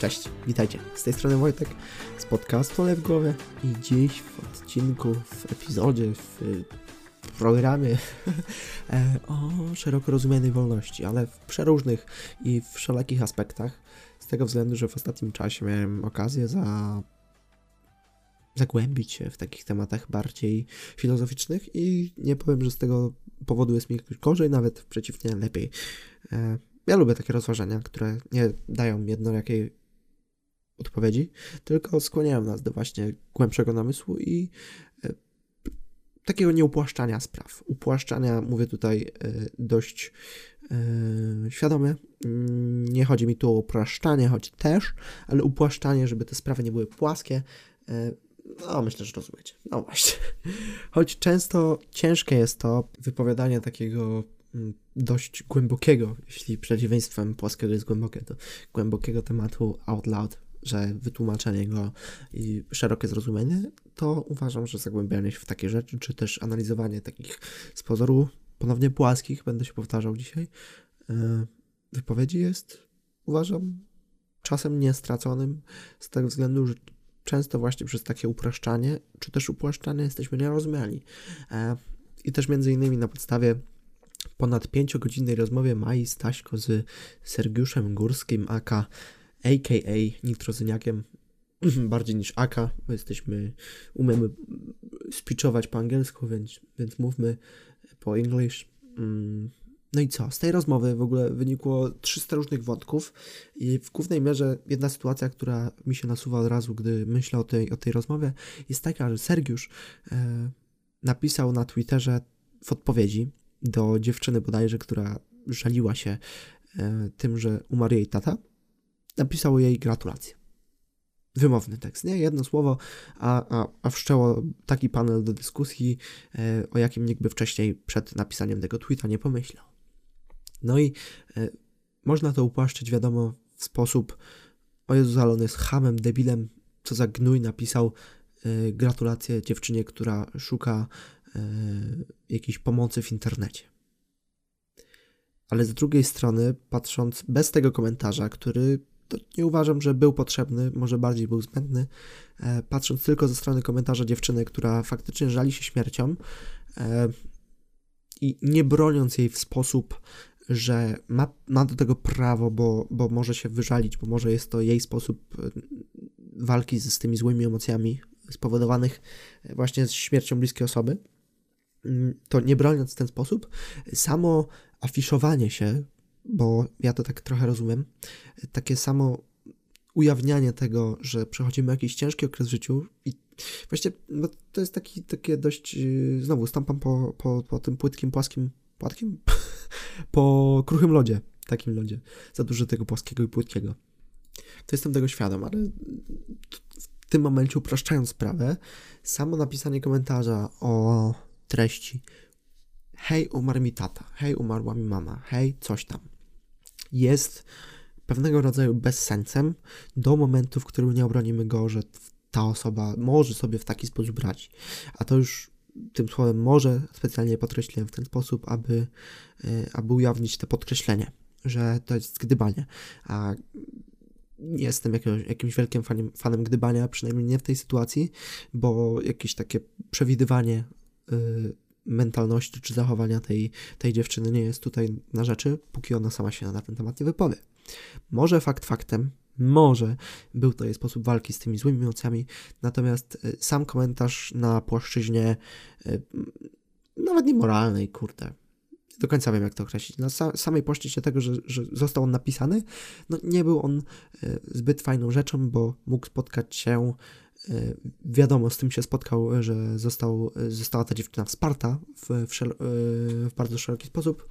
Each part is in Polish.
Cześć, witajcie. Z tej strony Wojtek z podcastu Ale w głowie i dziś w odcinku, w epizodzie, w programie e, o szeroko rozumianej wolności, ale w przeróżnych i wszelakich aspektach. Z tego względu, że w ostatnim czasie miałem okazję za zagłębić się w takich tematach bardziej filozoficznych i nie powiem, że z tego powodu jest mi gorzej, nawet przeciwnie, lepiej. E, ja lubię takie rozważania, które nie dają jednorakiej odpowiedzi, tylko skłaniają nas do właśnie głębszego namysłu i e, takiego nieupłaszczania spraw. Upłaszczania mówię tutaj e, dość e, świadomie. Nie chodzi mi tu o upraszczanie, choć też, ale upłaszczanie, żeby te sprawy nie były płaskie. No, myślę, że rozumiecie. No właśnie. Choć często ciężkie jest to wypowiadanie takiego mm, dość głębokiego, jeśli przeciwieństwem płaskiego jest głębokie, to głębokiego tematu out loud że wytłumaczenie go i szerokie zrozumienie, to uważam, że zagłębianie się w takie rzeczy, czy też analizowanie takich z pozoru ponownie płaskich, będę się powtarzał dzisiaj, e, wypowiedzi jest, uważam, czasem niestraconym z tego względu, że często właśnie przez takie upraszczanie, czy też upłaszczanie jesteśmy nierozumiani. E, I też między innymi na podstawie ponad pięciogodzinnej rozmowie Mai Staśko z Sergiuszem Górskim, aka a.k.a. nitrozyniakiem, bardziej niż Aka, bo jesteśmy, umiemy speechować po angielsku, więc, więc mówmy po English. Mm, no i co? Z tej rozmowy w ogóle wynikło 300 różnych wątków i w głównej mierze jedna sytuacja, która mi się nasuwa od razu, gdy myślę o tej, o tej rozmowie, jest taka, że Sergiusz e, napisał na Twitterze w odpowiedzi do dziewczyny bodajże, która żaliła się e, tym, że umarł jej tata, napisał jej gratulacje. Wymowny tekst, nie? Jedno słowo, a, a, a wszczęło taki panel do dyskusji, e, o jakim nikt by wcześniej przed napisaniem tego tweeta nie pomyślał. No i e, można to upłaszczyć, wiadomo, w sposób o Jezu, ale on jest hamem, debilem, co za gnój napisał e, gratulacje dziewczynie, która szuka jakiejś pomocy w internecie ale z drugiej strony, patrząc bez tego komentarza, który to nie uważam, że był potrzebny, może bardziej był zbędny. E, patrząc tylko ze strony komentarza dziewczyny, która faktycznie żali się śmiercią e, i nie broniąc jej w sposób, że ma, ma do tego prawo, bo, bo może się wyżalić, bo może jest to jej sposób e, walki z, z tymi złymi emocjami spowodowanych właśnie śmiercią bliskiej osoby, mm, to nie broniąc w ten sposób, samo afiszowanie się bo ja to tak trochę rozumiem, takie samo ujawnianie tego, że przechodzimy jakiś ciężki okres w życiu i właśnie no, to jest taki, takie dość, yy, znowu stąpam po, po, po tym płytkim, płaskim, płatkim? po kruchym lodzie, takim lodzie, za dużo tego płaskiego i płytkiego. To jestem tego świadom, ale w tym momencie upraszczając sprawę, samo napisanie komentarza o treści. Hej, umarł mi tata, hej, umarła mi mama, hej, coś tam jest pewnego rodzaju bezsensem do momentu, w którym nie obronimy go, że ta osoba może sobie w taki sposób brać. A to już tym słowem może specjalnie podkreśliłem w ten sposób, aby, e, aby ujawnić to podkreślenie, że to jest gdybanie. A nie jestem jakimś, jakimś wielkim fanem, fanem gdybania, przynajmniej nie w tej sytuacji, bo jakieś takie przewidywanie y, mentalności czy zachowania tej, tej dziewczyny nie jest tutaj na rzeczy, póki ona sama się na ten temat nie wypowie. Może fakt faktem, może był to jej sposób walki z tymi złymi emocjami, natomiast e, sam komentarz na płaszczyźnie e, nawet nie moralnej, kurde, do końca wiem jak to określić, na samej płaszczyźnie tego, że, że został on napisany, no nie był on e, zbyt fajną rzeczą, bo mógł spotkać się wiadomo, z tym się spotkał, że został, została ta dziewczyna wsparta w, w, szel, e, w bardzo szeroki sposób.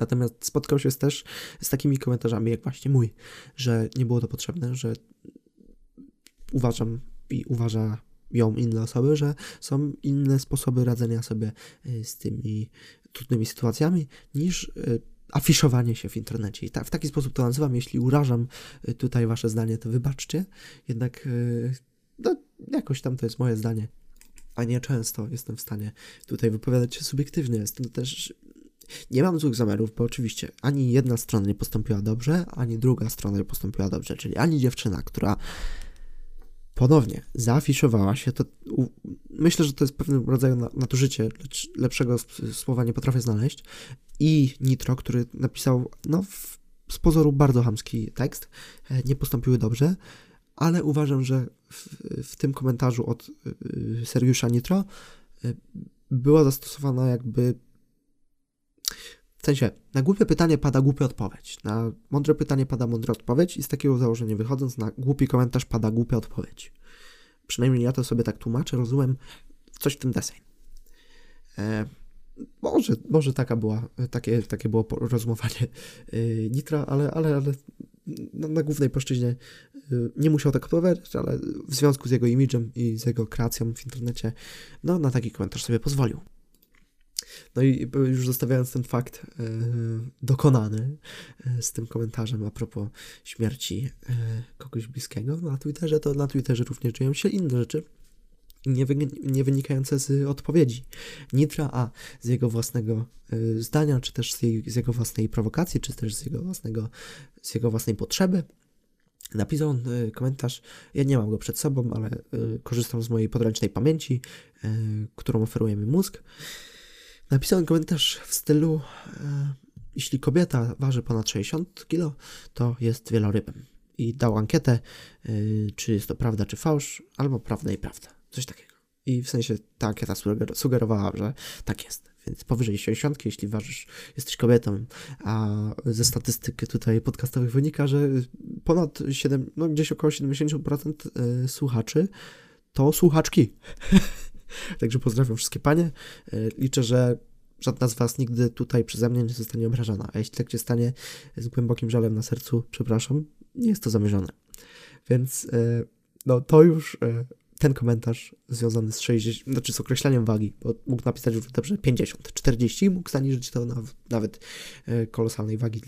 Natomiast spotkał się też z takimi komentarzami, jak właśnie mój, że nie było to potrzebne, że uważam i uważa ją inne osoby, że są inne sposoby radzenia sobie e, z tymi trudnymi sytuacjami niż afiszowanie się w internecie. I ta, w taki sposób to nazywam. Jeśli urażam tutaj wasze zdanie, to wybaczcie. Jednak no, jakoś tam to jest moje zdanie, a nie często jestem w stanie tutaj wypowiadać się subiektywnie. Jestem też Nie mam złych zamiarów, bo oczywiście ani jedna strona nie postąpiła dobrze, ani druga strona nie postąpiła dobrze, czyli ani dziewczyna, która ponownie zaafiszowała się, to u, myślę, że to jest pewnym rodzaju nadużycie, lecz lepszego słowa nie potrafię znaleźć, i Nitro, który napisał, no, w, z pozoru bardzo hamski tekst, e, nie postąpiły dobrze, ale uważam, że w, w tym komentarzu od y, Seriusza Nitro y, była zastosowana jakby w sensie, na głupie pytanie pada głupia odpowiedź, na mądre pytanie pada mądra odpowiedź i z takiego założenia wychodząc, na głupi komentarz pada głupia odpowiedź. Przynajmniej ja to sobie tak tłumaczę, rozumiem, coś w tym deseń. E, może, może taka była, takie, takie było rozumowanie e, Nitra, ale, ale, ale na, na głównej płaszczyźnie nie musiał tak odpowiadać, ale w związku z jego imidżem i z jego kreacją w internecie, no na taki komentarz sobie pozwolił. No i już zostawiając ten fakt e, dokonany z tym komentarzem a propos śmierci kogoś bliskiego na Twitterze, to na Twitterze również dzieją się inne rzeczy. Nie, wy, nie wynikające z odpowiedzi Nitra, a z jego własnego y, zdania, czy też z, jej, z jego własnej prowokacji, czy też z jego własnego, z jego własnej potrzeby. Napisał on y, komentarz, ja nie mam go przed sobą, ale y, korzystam z mojej podręcznej pamięci, którą oferuje mi mózg. Napisałem komentarz w stylu: Jeśli kobieta waży ponad 60 kg, to jest wielorybem. I dał ankietę, czy jest to prawda, czy fałsz, albo prawda i prawda. Coś takiego. I w sensie ta ankieta sugerowała, że tak jest. Więc powyżej 60, jeśli ważysz, jesteś kobietą, a ze statystyk tutaj podcastowych wynika, że ponad 7, no gdzieś około 70% e, słuchaczy to słuchaczki. Także pozdrawiam wszystkie panie. E, liczę, że żadna z was nigdy tutaj przeze mnie nie zostanie obrażona. A jeśli tak się stanie z głębokim żalem na sercu, przepraszam, nie jest to zamierzone. Więc e, no to już ten komentarz związany z 60, znaczy z określeniem wagi, bo mógł napisać dobrze 50, 40, mógł zaniżyć to na, nawet kolosalnej wagi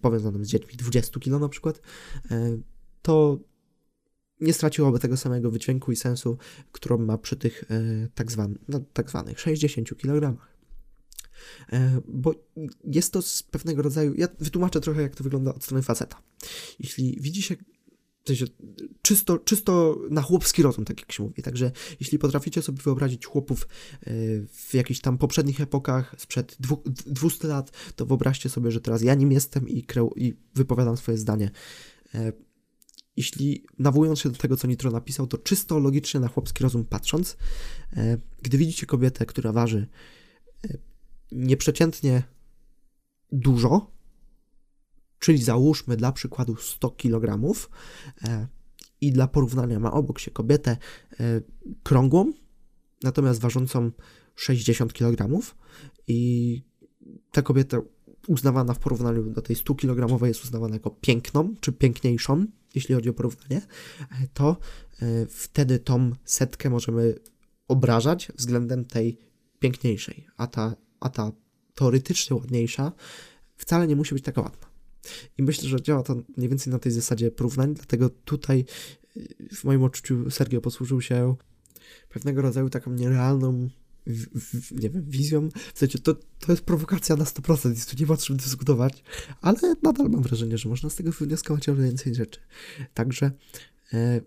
powiązanym z dziećmi 20 kg na przykład, to nie straciłoby tego samego wydźwięku i sensu, którą ma przy tych e, tak, zwan, no, tak zwanych 60 kg. E, bo jest to z pewnego rodzaju. Ja wytłumaczę trochę, jak to wygląda od strony faceta. Jeśli widzi się czysto, czysto na chłopski rozum, tak jak się mówi. Także jeśli potraficie sobie wyobrazić chłopów e, w jakichś tam poprzednich epokach, sprzed 200 lat, to wyobraźcie sobie, że teraz ja nim jestem i, kreu, i wypowiadam swoje zdanie. E, jeśli nawołując się do tego, co Nitro napisał, to czysto logicznie na chłopski rozum patrząc, e, gdy widzicie kobietę, która waży nieprzeciętnie dużo, czyli załóżmy dla przykładu 100 kg e, i dla porównania ma obok się kobietę krągłą, natomiast ważącą 60 kg i ta kobieta uznawana w porównaniu do tej 100 kg jest uznawana jako piękną czy piękniejszą, jeśli chodzi o porównanie, to e, wtedy tą setkę możemy obrażać względem tej piękniejszej, a ta, a ta teoretycznie ładniejsza wcale nie musi być taka ładna. I myślę, że działa to mniej więcej na tej zasadzie porównań, dlatego tutaj e, w moim odczuciu Sergio posłużył się pewnego rodzaju taką nierealną nie wiem, wizją. W sensie to, to jest prowokacja na 100%, jest tu nie ma czym dyskutować, ale nadal mam wrażenie, że można z tego wywnioskować o więcej rzeczy. Także e,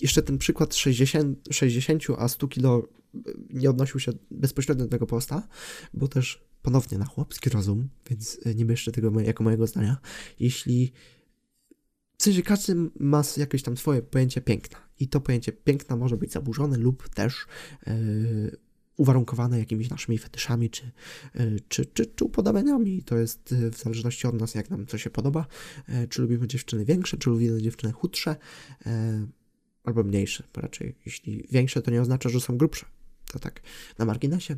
jeszcze ten przykład 60, 60 a 100 kilo e, nie odnosił się bezpośrednio do tego posta, bo też ponownie na chłopski rozum, więc e, nie bierzcie tego jako mojego zdania. Jeśli w sensie każdy ma jakieś tam swoje pojęcie piękna i to pojęcie piękna może być zaburzone lub też yy, uwarunkowane jakimiś naszymi fetyszami czy, e, czy, czy, czy upodobaniami. To jest w zależności od nas, jak nam co się podoba. Czy lubimy dziewczyny większe, czy lubimy dziewczyny chudsze, albo mniejsze. Raczej jeśli większe, to nie oznacza, że są grubsze. To tak na marginesie.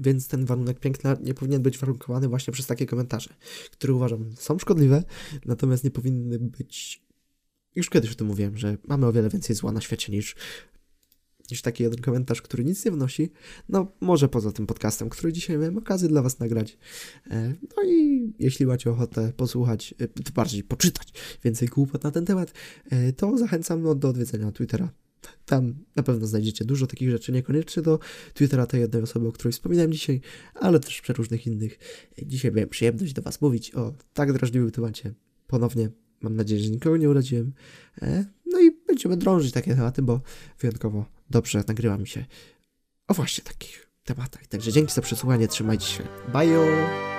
Więc ten warunek piękna nie powinien być warunkowany właśnie przez takie komentarze, które uważam są szkodliwe, natomiast nie powinny być. Już kiedyś o tym mówiłem, że mamy o wiele więcej zła na świecie niż niż taki jeden komentarz, który nic nie wnosi. No, może poza tym podcastem, który dzisiaj miałem okazję dla Was nagrać. E, no i jeśli macie ochotę posłuchać, e, bardziej poczytać więcej głupot na ten temat, e, to zachęcam do odwiedzenia Twittera Tam na pewno znajdziecie dużo takich rzeczy, niekoniecznie do Twittera tej jednej osoby, o której wspominałem dzisiaj, ale też przeróżnych innych. Dzisiaj miałem przyjemność do Was mówić o tak drażliwym temacie. Ponownie mam nadzieję, że nikogo nie uraziłem. E, no i będziemy drążyć takie tematy, bo wyjątkowo dobrze nagrywa mi się o właśnie takich tematach. Także dzięki za przesłuchanie, trzymajcie się. Bye!